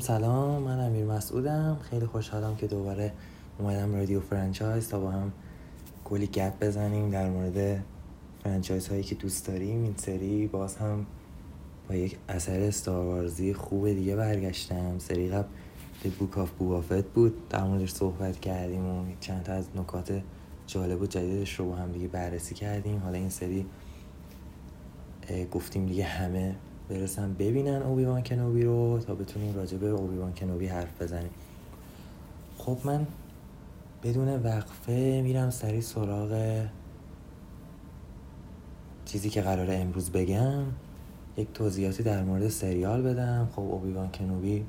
[SPEAKER 6] سلام سلام. من امیر مسعودم. خیلی خوشحالم که دوباره اومدم رادیو franchise تا با هم کلی گپ بزنیم در مورد franchise هایی که دوست داریم. این سری باز هم با یک اثر استاروارزی خوب دیگه برگشتم. سری قبل The Book of Boba بود. در موردش صحبت کردیم و چند تا از نکات جالب و جدیدش رو با هم دیگه بررسی کردیم. حالا این سری گفتیم دیگه همه برسن ببینن اوبیوان کنوبی رو تا بتونیم راجع به اوبیوان کنوبی حرف بزنیم. خب من بدون وقفه میرم سری سراغ چیزی که قراره امروز بگم. یک توضیحاتی در مورد سریال بدم. خب اوبیوان کنوبی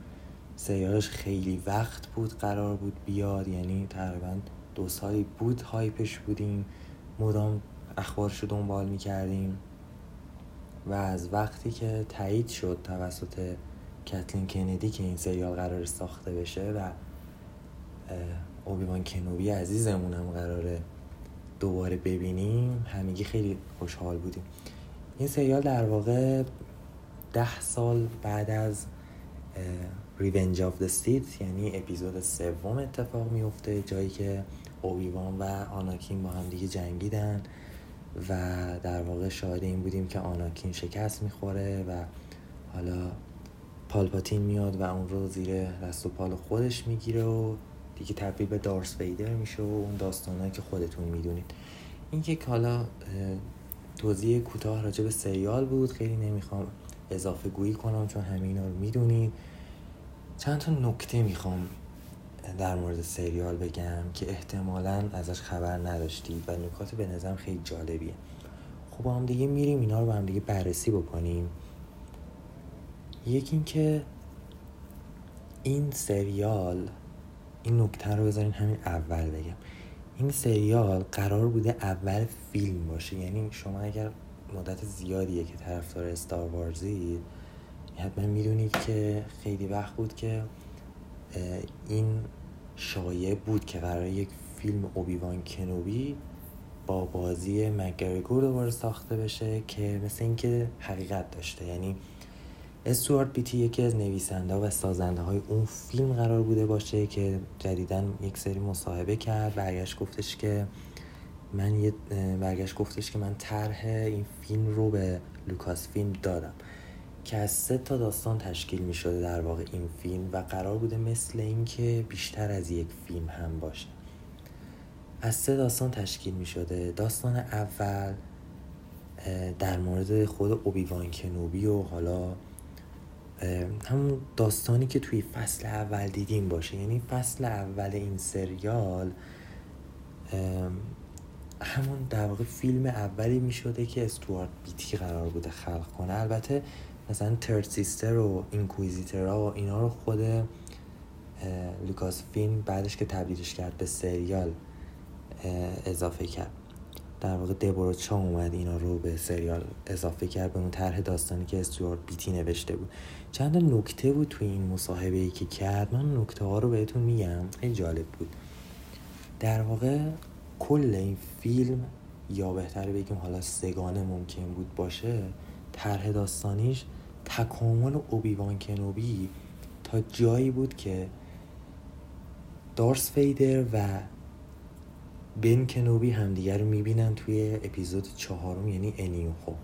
[SPEAKER 6] سریالش خیلی وقت بود قرار بود بیاد یعنی تقریبا دو سالی بود هایپش بودیم. مدام اخبارش رو دنبال می‌کردیم. و از وقتی که تایید شد توسط کتلین کندی که این سریال قرار ساخته بشه و اوبیوان کنوبی عزیزمونم قراره دوباره ببینیم همگی خیلی خوشحال بودیم. این سریال در واقع ده سال بعد از Revenge of the Sith یعنی اپیزود سوم اتفاق میفته جایی که اوبیوان و آناکین با هم دیگه جنگیدن. و در واقع شاهد این بودیم که آناکین شکست می‌خوره و حالا پالپاتین میاد و اون رو زیر دست و پال خودش می‌گیره و دیگه تبدیل به دارس ویدر میشه و اون داستانهایی که خودتون می‌دونید. این که حالا توضیح کوتاه راجع به سریال بود خیلی نمی‌خوام اضافه گویی کنم چون همه رو می‌دونید. چند تا نکته می‌خوام در مورد سریال بگم که احتمالا ازش خبر نداشتید و نکات به نظرم خیلی جالبیه. خب با هم دیگه میریم اینا رو با هم دیگه بررسی بکنیم. یکی اینکه این سریال این نکته رو بذارین همین اول بگم. این سریال قرار بوده اول فیلم باشه. یعنی شما اگر مدت زیادیه که طرفدار استار وارزید حتما می‌دونید که خیلی وقت بود که این شایع بود که قرار یک فیلم اوبیوان کنوبی با بازی مگرگور دوباره ساخته بشه که مثل اینکه حقیقت داشته. یعنی استوارت بیتی یکی از نویسنده و سازنده های اون فیلم قرار بوده باشه که جدیدا یک سری مصاحبه کرد برگشت گفتش که من یه برگشت گفتش که من طرح این فیلم رو به لوکاس فیلم دادم. که از سه تا داستان تشکیل می شده در واقع این فیلم و قرار بوده مثل اینکه بیشتر از یک فیلم هم باشه. از سه داستان تشکیل می شده داستان اول در مورد خود اوبیوان کنوبی و حالا همون داستانی که توی فصل اول دیدیم باشه. یعنی فصل اول این سریال همون در واقع فیلم اولی می شده که استوارت بیتی قرار بوده خلق کنه. البته مثلا ترد سیستر و اینکویزیترا و اینا رو خود لوکاس فیلم بعدش که تبدیلش کرد به سریال اضافه کرد. در واقع دبورا چا اومد اینا رو به سریال اضافه کرد به اون طرح داستانی که استوارت بیتی نوشته بود. چند نکته بود توی این مصاحبه ای که کرد. من نکته ها رو بهتون میگم. خیلی جالب بود. در واقع کل این فیلم یا بهتر بگیم حالا سگانه ممکن بود باشه طرح داستانیش تکامل اوبیوان کنوبی تا جایی بود که دارس فیدر و بن کنوبی همدیگر رو می‌بینن توی اپیزود چهارم یعنی انیو. خب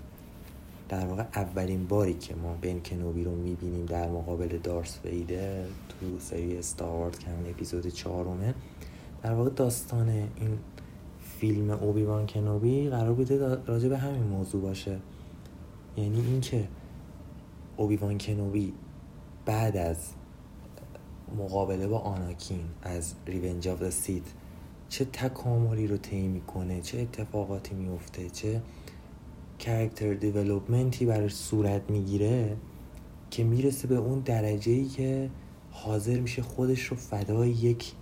[SPEAKER 6] در واقع اولین باری که ما بن کنوبی رو می‌بینیم در مقابل دارس ویدر تو سری ستاروارد که همین اپیزود چهارمه در واقع داستان این فیلم اوبیوان کنوبی قرار بوده راجع به همین موضوع باشه. یعنی اینکه اوبیوان کنوبی بعد از مقابله با آناکین از Revenge of Sith چه تکاملی رو طی می‌کنه چه اتفاقاتی میفته چه character development ی براش صورت می‌گیره که می‌رسه به اون درجه ای که حاضر میشه خودش رو فدای یک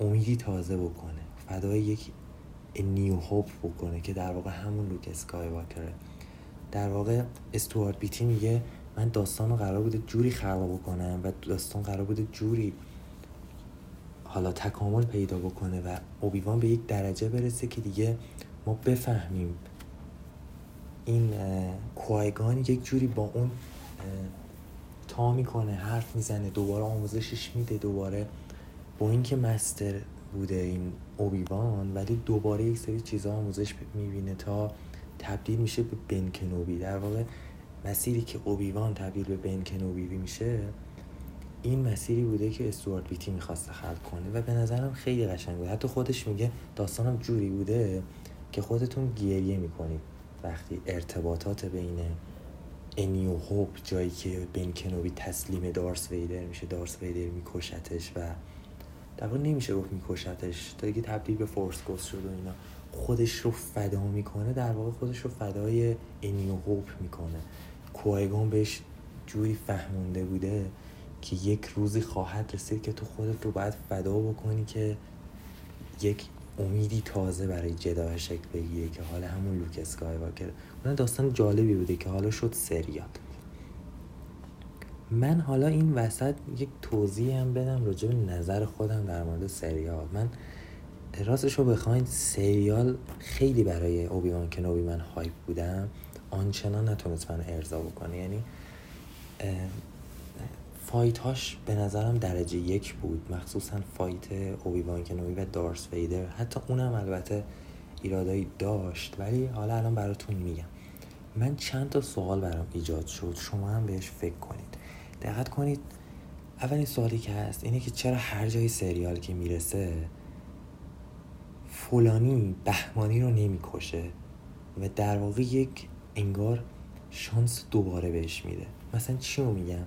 [SPEAKER 6] امیدی تازه بکنه فدای یک نیو هوپ بکنه که در واقع همون لوک اسکای واکره در واقع استوارت بیتی میگه من داستان رو قرار بوده جوری خلق بکنم و داستان قرار بوده جوری حالا تکامل پیدا بکنه و اوبیوان به یک درجه برسه که دیگه ما بفهمیم این کوایگان یک جوری با اون تا می‌کنه حرف می‌زنه دوباره آموزشش میده دوباره با اینکه مستر بوده این اوبیوان ولی دوباره یک سری چیزها آموزش می‌بینه تا تبدیل میشه به بن کنوبی. در واقع مسیری که اوبیوان تبدیل به بن کنوبی میشه این مسیری بوده که استوارت ویتی می‌خواسته خلق کنه و به نظرم خیلی قشنگ بوده حتی خودش میگه داستانم جوری بوده که خودتون گریه می‌کنید. وقتی ارتباطات بین انیو هوپ جایی که بن کنوبی تسلیم دارس ویدر میشه دارس ویدر میکشتش و در نمیشه گفت میکشتش دیگه تبدیل به فورس گوست شد و اینا. خودش رو فدا می‌کنه در واقع خودش رو فدای انیو هوپ می‌کنه. کوایگان بهش جوری فهمونده بوده که یک روزی خواهد رسید که تو خودت رو باید فدا بکنی که یک امیدی تازه برای Jedi شکل بگیره که حالا همون لوک اسکایواکر اون داستان جالبی بوده که حالا شد سریال. من حالا این وسط یک توضیح هم بدم راجع به نظر خودم در مورد سریال. من راستش رو بخواین سریال خیلی برای اوبیوان کنوبی من hype بودم. آنچنان نتونست من ارضا بکنه. یعنی fight هاش به نظرم درجه یک بود. مخصوصا fight اوبیوان کنوبی و دارس ویدر. حتی اونم البته ایرادایی داشت. ولی حالا الان براتون میگم. من چند تا سوال برام ایجاد شد. شما هم بهش فکر کنید. دقت کنید. اولین سوالی که هست اینه که چرا هر جای سریال که می‌رسه فلانی بهمانی رو نمی‌کشه و در واقع یک انگار شانس دوباره بهش میده. مثلا چی رو میگم؟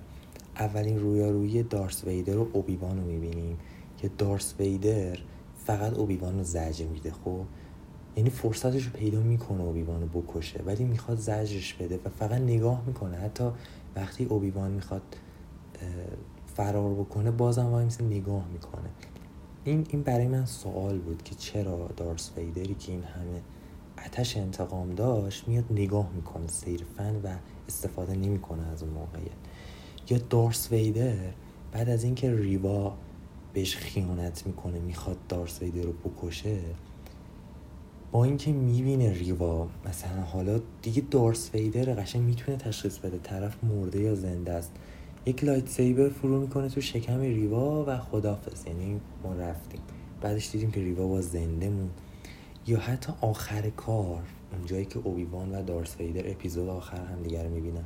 [SPEAKER 6] اولین رویارویی دارس ویدر و اوبیوان رو می‌بینیم که دارس ویدر فقط اوبیوان رو زجر میده خب؟ یعنی فرصتش رو پیدا می‌کنه اوبیوان رو بکشه ولی می‌خواد زجرش بده و فقط نگاه می‌کنه. حتی وقتی اوبیوان می‌خواد فرار بکنه بازم وای نگاه می‌کنه. این این برای من سوال بود که چرا دارس ویدری که این همه اتش انتقام داشت میاد نگاه می‌کنه صرفا و استفاده نمی‌کنه از اون موقعیت. یا دارس ویدر بعد از اینکه ریوا بهش خیانت می‌کنه می‌خواد دارس ویدر رو بکشه با اینکه می‌بینه ریوا مثلا حالا دیگه دارس ویدر قشنگ می‌تونه تشخیص بده طرف مرده یا زنده است. یک لایت سیبر فرو می‌کنه تو شکم ریوا و خدافز یعنی ما رفتیم. بعدش دیدیم که ریوا با زنده مون یا حتی آخر کار اونجایی که اوبیوان و دارس ویدر اپیزود آخر هم دیگر رو می‌بینن.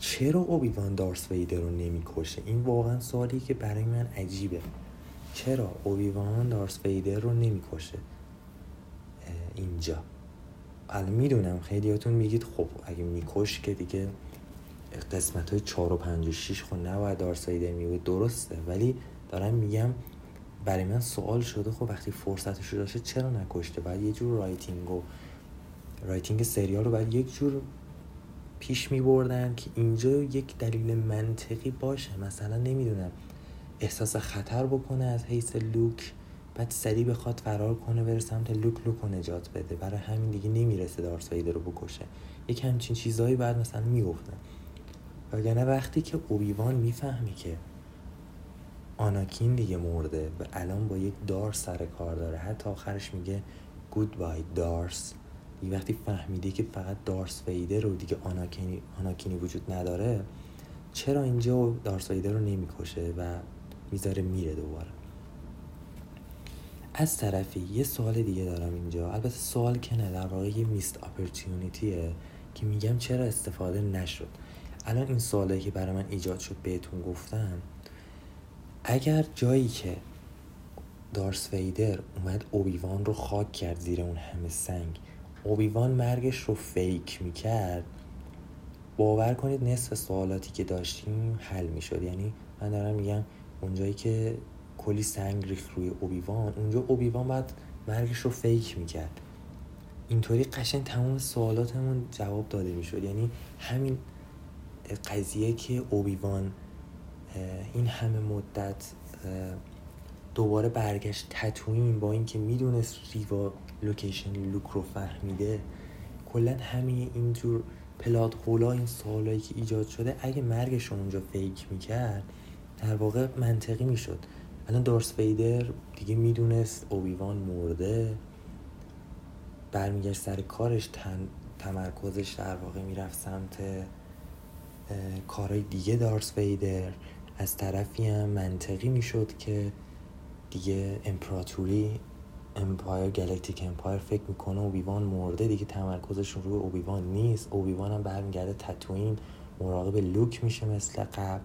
[SPEAKER 6] چرا اوبیوان دارس ویدر رو نمی‌کشه؟ این واقعا سوالی که برای من عجیبه. چرا اوبیوان دارس ویدر رو نمی‌کشه؟ اینجا. الان می‌دونم خیلیاتون میگید خب اگه میکش که دیگه قسمت های چار و پنج و شیش خب نباید دارس ویدر میبود. درسته ولی دارم میگم برای من سوال شده خب وقتی فرصتش رو داشته چرا نکشته؟ بعد یه جور writing و writing سریال رو باید یک جور پیش می بردن که اینجا یک دلیل منطقی باشه. مثلا نمی‌دونم احساس خطر بکنه از حیث لوک بعد سریع بخواد فرار کنه بره سمت لوک لوک رو نجات بده. برای همین دیگه نمی‌رسه دارس ویدر رو بکشه. یک همچین چیزهایی بعد مثلا می‌گفتن وگرنه وقتی که اوبیوان می‌فهمه که آناکین دیگه مرده و الان با یک دارس سر کار داره. حتی آخرش میگه گود بای دارس. دیگه وقتی فهمیده که فقط دارس ویدر رو دیگه آناکینی, آناکینی وجود نداره چرا اینجا دارس ویدر رو نمی‌کشه و می‌ذاره میره دوباره؟ از طرفی یه سوال دیگه دارم اینجا. البته سوال که نه در واقع یه میست اپرچیونیتیه که میگم چرا استفاده نشد. الان این سوالی که برای من ایجاد شد بهتون گفتم اگر جایی که دارس ویدر اومد اوبیوان رو خاک کرد زیر اون همه سنگ اوبیوان مرگش رو فیک می‌کرد باور کنید نصف سوالاتی که داشتیم حل می‌شد. یعنی من دارم میگم اونجایی که کلی سنگ ریخت روی اوبیوان اونجا اوبیوان بعد مرگش رو فیک می‌کرد. اینطوری قشنگ تمام سوالاتمون جواب داده می‌شد. یعنی همین قضیه که اوبیوان این همه مدت دوباره برگشت تتوین با اینکه می‌دونست ریوا لوکیشن لوک رو فهمیده. کلا همین اینجور plot hole ا این سوالایی که ایجاد شده اگه مرگش رو اونجا fake می‌کرد در واقع منطقی می‌شد. الان دارس ویدر دیگه می‌دونست اوبیوان مرده. برمیگشت سر کارش تن، تمرکزش در واقع می‌رفت سمت کارهای دیگه دارس ویدر. از طرفی هم منطقی می‌شد که دیگه امپراتوری Empire Galactic Empire فکر می‌کنه اوبیوان مرده دیگه تمرکزشون روی اوبیوان نیست. اوبیوان هم برمیگرده تتوین مراقب لوک میشه مثل قبل.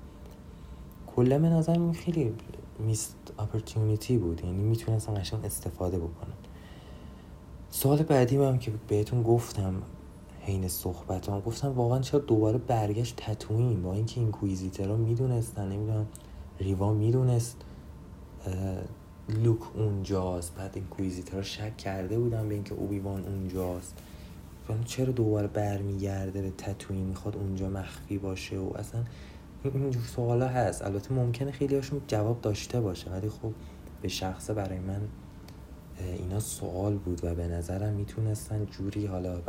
[SPEAKER 6] کلا به نظر این خیلی missed opportunity بود. یعنی می‌تونستن قشنگ استفاده بکنن سوال بعدی هم که بهتون گفتم حین صحبت هم گفتم واقعا چرا دوباره برگشت تتوین با اینکه این کویزیترها می‌دونستن نمی‌دونم ریوا می‌دونست لوک اونجاست. بعد این کویزیترها شک کرده بودن به اینکه اوبیوان اونجاست. چرا دوباره برمیگرده به تتوین می‌خواد اونجا مخفی باشه و اصلا اینجور سوالا هست. البته ممکنه خیلی هاشون جواب داشته باشه ولی خب به شخصه برای من اینا سوال بود و به نظرم می‌تونستن جوری حالا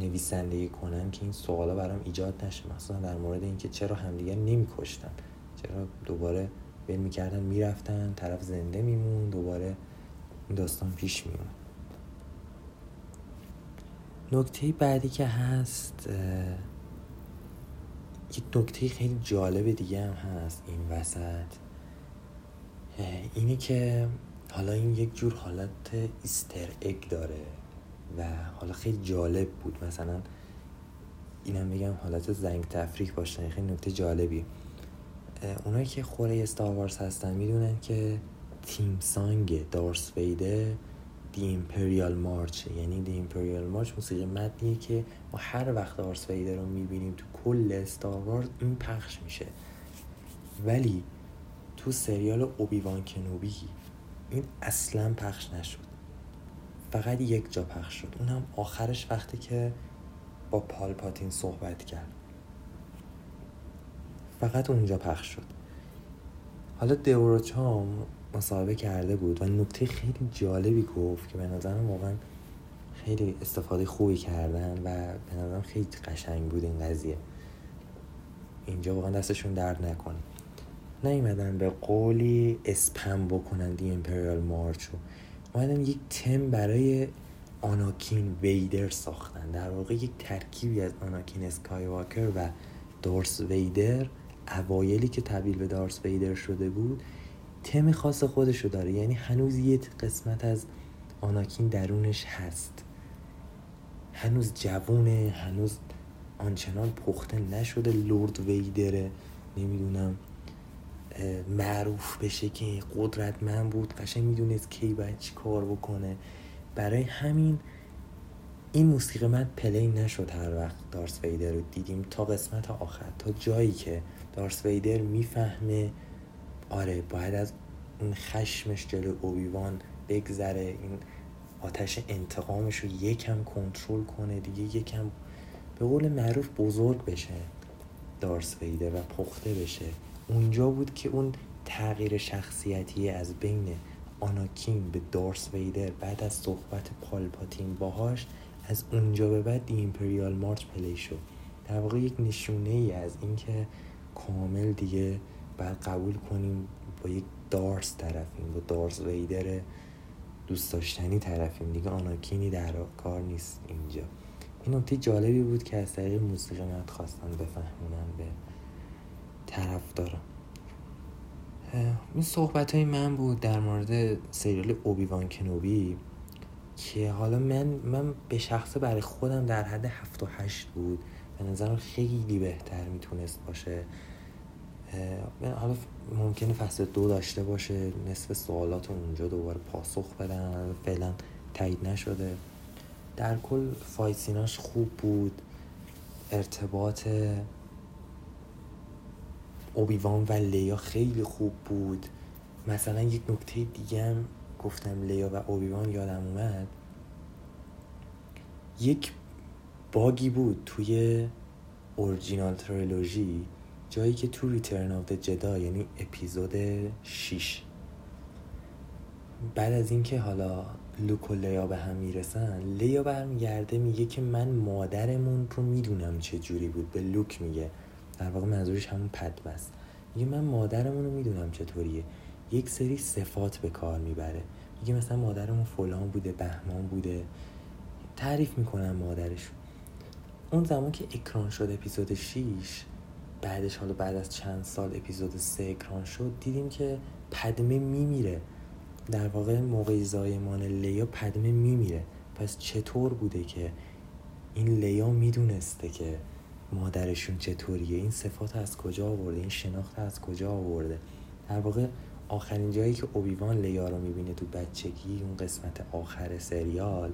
[SPEAKER 6] نویسندگی کنن که این سوالا برام ایجاد نشه. مثلا در مورد اینکه چرا همدیگر نمیکشتن. چرا دوباره ول می‌کردن می‌رفتن طرف زنده میمون دوباره داستان پیش میمون نکته بعدی که هست یک نکته خیلی جالب دیگه هم هست این وسط. اینه که حالا این یک جور حالت Easter egg داره. و حالا خیلی جالب بود. مثلا اینم بگم حالت زنگ تفریح باشه خیلی نکته جالبی. اونایی که خوره استار وارز هستن می‌دونن که theme song دارس ویدر The Imperial March. یعنی The Imperial March موسیقی متنیه که ما هر وقت دارس ویدر رو می‌بینیم تو کل استار وارز این پخش میشه. ولی تو سریال اوبیوان کنوبی این اصلا پخش نشد. فقط یک جا پخش شد. اونم آخرش وقتی که با پالپاتین صحبت کرد. فقط اونجا پخش شد. حالا دوروچام مصاحبه کرده بود و نکته خیلی جالبی گفت که به نظرم واقعا خیلی استفاده خوبی کردن و به نظرم خیلی قشنگ بود این قضیه. اینجا واقعا دستشون درد نکنه. نیومدن به قولی اسپم بکنن دی امپریال مارچ رو اومدن یک تم برای آناکین ویدر ساختن. در واقع یک ترکیبی از آناکین اسکای واکر و دورس ویدر اوایلی که تبدیل به دارس ویدر شده بود تم خاص خودشو داره. یعنی هنوز یه قسمت از آناکین درونش هست. هنوز جوونه هنوز آنچنان پخته نشده. لورد ویدره نمی‌دونم. معروف بشه که قدرتمند بود قشنگ می‌دونست کی باید چی کار بکنه. برای همین این موسیقی من پلی نشد هر وقت دارس ویدر رو دیدیم. تا قسمت آخر تا جایی که دارس ویدر می‌فهمه آره باید از اون خشمش جلو اوبیوان بگذره این آتش انتقامش رو یکم کنترل کنه دیگه یکم به قول معروف بزرگ بشه دارس ویدر و پخته بشه. اونجا بود که اون تغییر شخصیتی از بین آناکین به دارس ویدر بعد از صحبت پالپاتین باهاش از اونجا به بعد The Imperial March play شد. در واقع یک نشونه ای از اینکه کامل دیگه باید قبول کنیم با یک دارس طرفیم با دارس ویدر دوست داشتنی طرفیم. دیگه آناکینی در کار نیست اینجا. این نکته جالبی بود که از طریق موسیقی من خواستن بفهمونن به طرف دارم. این صحبت های من بود در مورد سریال اوبیوان کنوبی که حالا من من به شخصه برای خودم در حد هفت و هشت بود. به نظرم خیلی بهتر می‌تونست باشه. حالا ممکنه فصل دو داشته باشه نصف سوالات اونجا دوباره پاسخ بدن فعلا تایید نشده. در کل فایسیناش خوب بود. ارتباط اوبیوان و لیا خیلی خوب بود. مثلا یک نکته دیگه هم گفتم لیا و اوبیوان یادم اومد. یک باگی بود توی original trilogy جایی که تو Return of Jedi یعنی اپیزود 6 بعد از اینکه حالا لوک و لیا به هم می‌رسن لیا برمیگرده میگه که من مادرمون رو می‌دونم چه جوری بود. به لوک میگه. در واقع منظورش همون پدمست میگه من مادرمون رو می‌دونم چطوریه. یک سری صفات به کار می‌بره. میگه مثلا مادرمون فلان بوده بهمان بوده. تعریف می‌کنم مادرش. اون زمان که اکران شد اپیزود 6 بعدش حالا بعد از چند سال اپیزود 3 اکران شد دیدیم که پدمه میمیره. در واقع موقع زایمان لیا پدمه میمیره. پس چطور بوده که این لیا می‌دونسته که مادرشون چطوریه؟ این صفات از کجا آورده؟ این شناخت از کجا آورده؟ در واقع آخرین جایی که اوبیوان لیا رو می‌بینه تو بچگی اون قسمت آخر سریال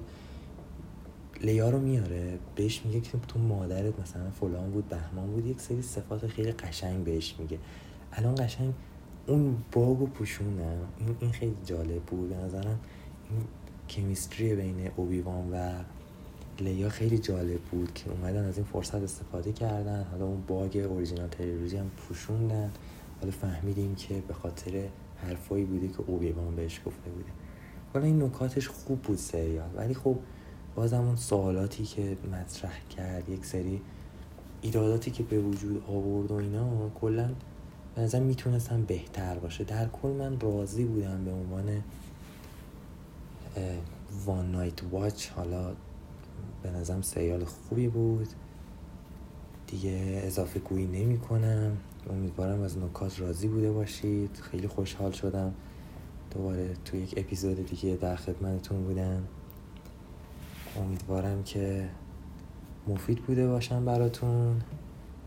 [SPEAKER 6] لیا رو میاره بهش میگه که تو مادرت مثلا فلان بود بهمان بود یک سری صفات خیلی قشنگ بهش میگه. الان قشنگ اون باگ و پوشونم این, این خیلی جالب بود. به نظرم این کمیستری بین اوبیوان و لیا خیلی جالب بود که اومدن از این فرصت استفاده کردن. حالا اون باگ اوریجینال تریلوژی هم پوشوندن. حالا فهمیدیم که به خاطر حرفایی بوده که اوبیوان بهش گفته بوده. حالا این نکاتش خوب بود سریال ولی خب بازم اون سوالاتی که مطرح کرد یک سری ایراداتی که به وجود آورد و اینا کلا به نظر می‌تونستم بهتر باشه. در کل من راضی بودم به عنوان وان نایت واچ حالا به نظرم سریال خوبی بود. دیگه اضافه گویی نمی کنم. امیدوارم از نکات راضی بوده باشید. خیلی خوشحال شدم دوباره تو یک اپیزود دیگه در خدمتتون بودم. امیدوارم که مفید بوده باشم براتون.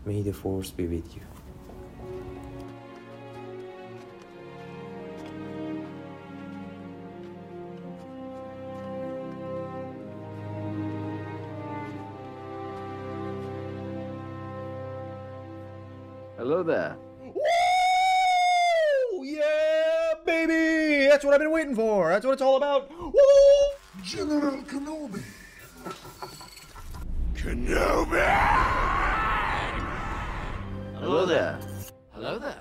[SPEAKER 6] May the force be
[SPEAKER 3] Hello there.
[SPEAKER 7] Woo! Yeah, baby! That's what I've been waiting for. That's what it's all about. Woo! General Kenobi. Kenobi! Hello there.
[SPEAKER 3] Hello there.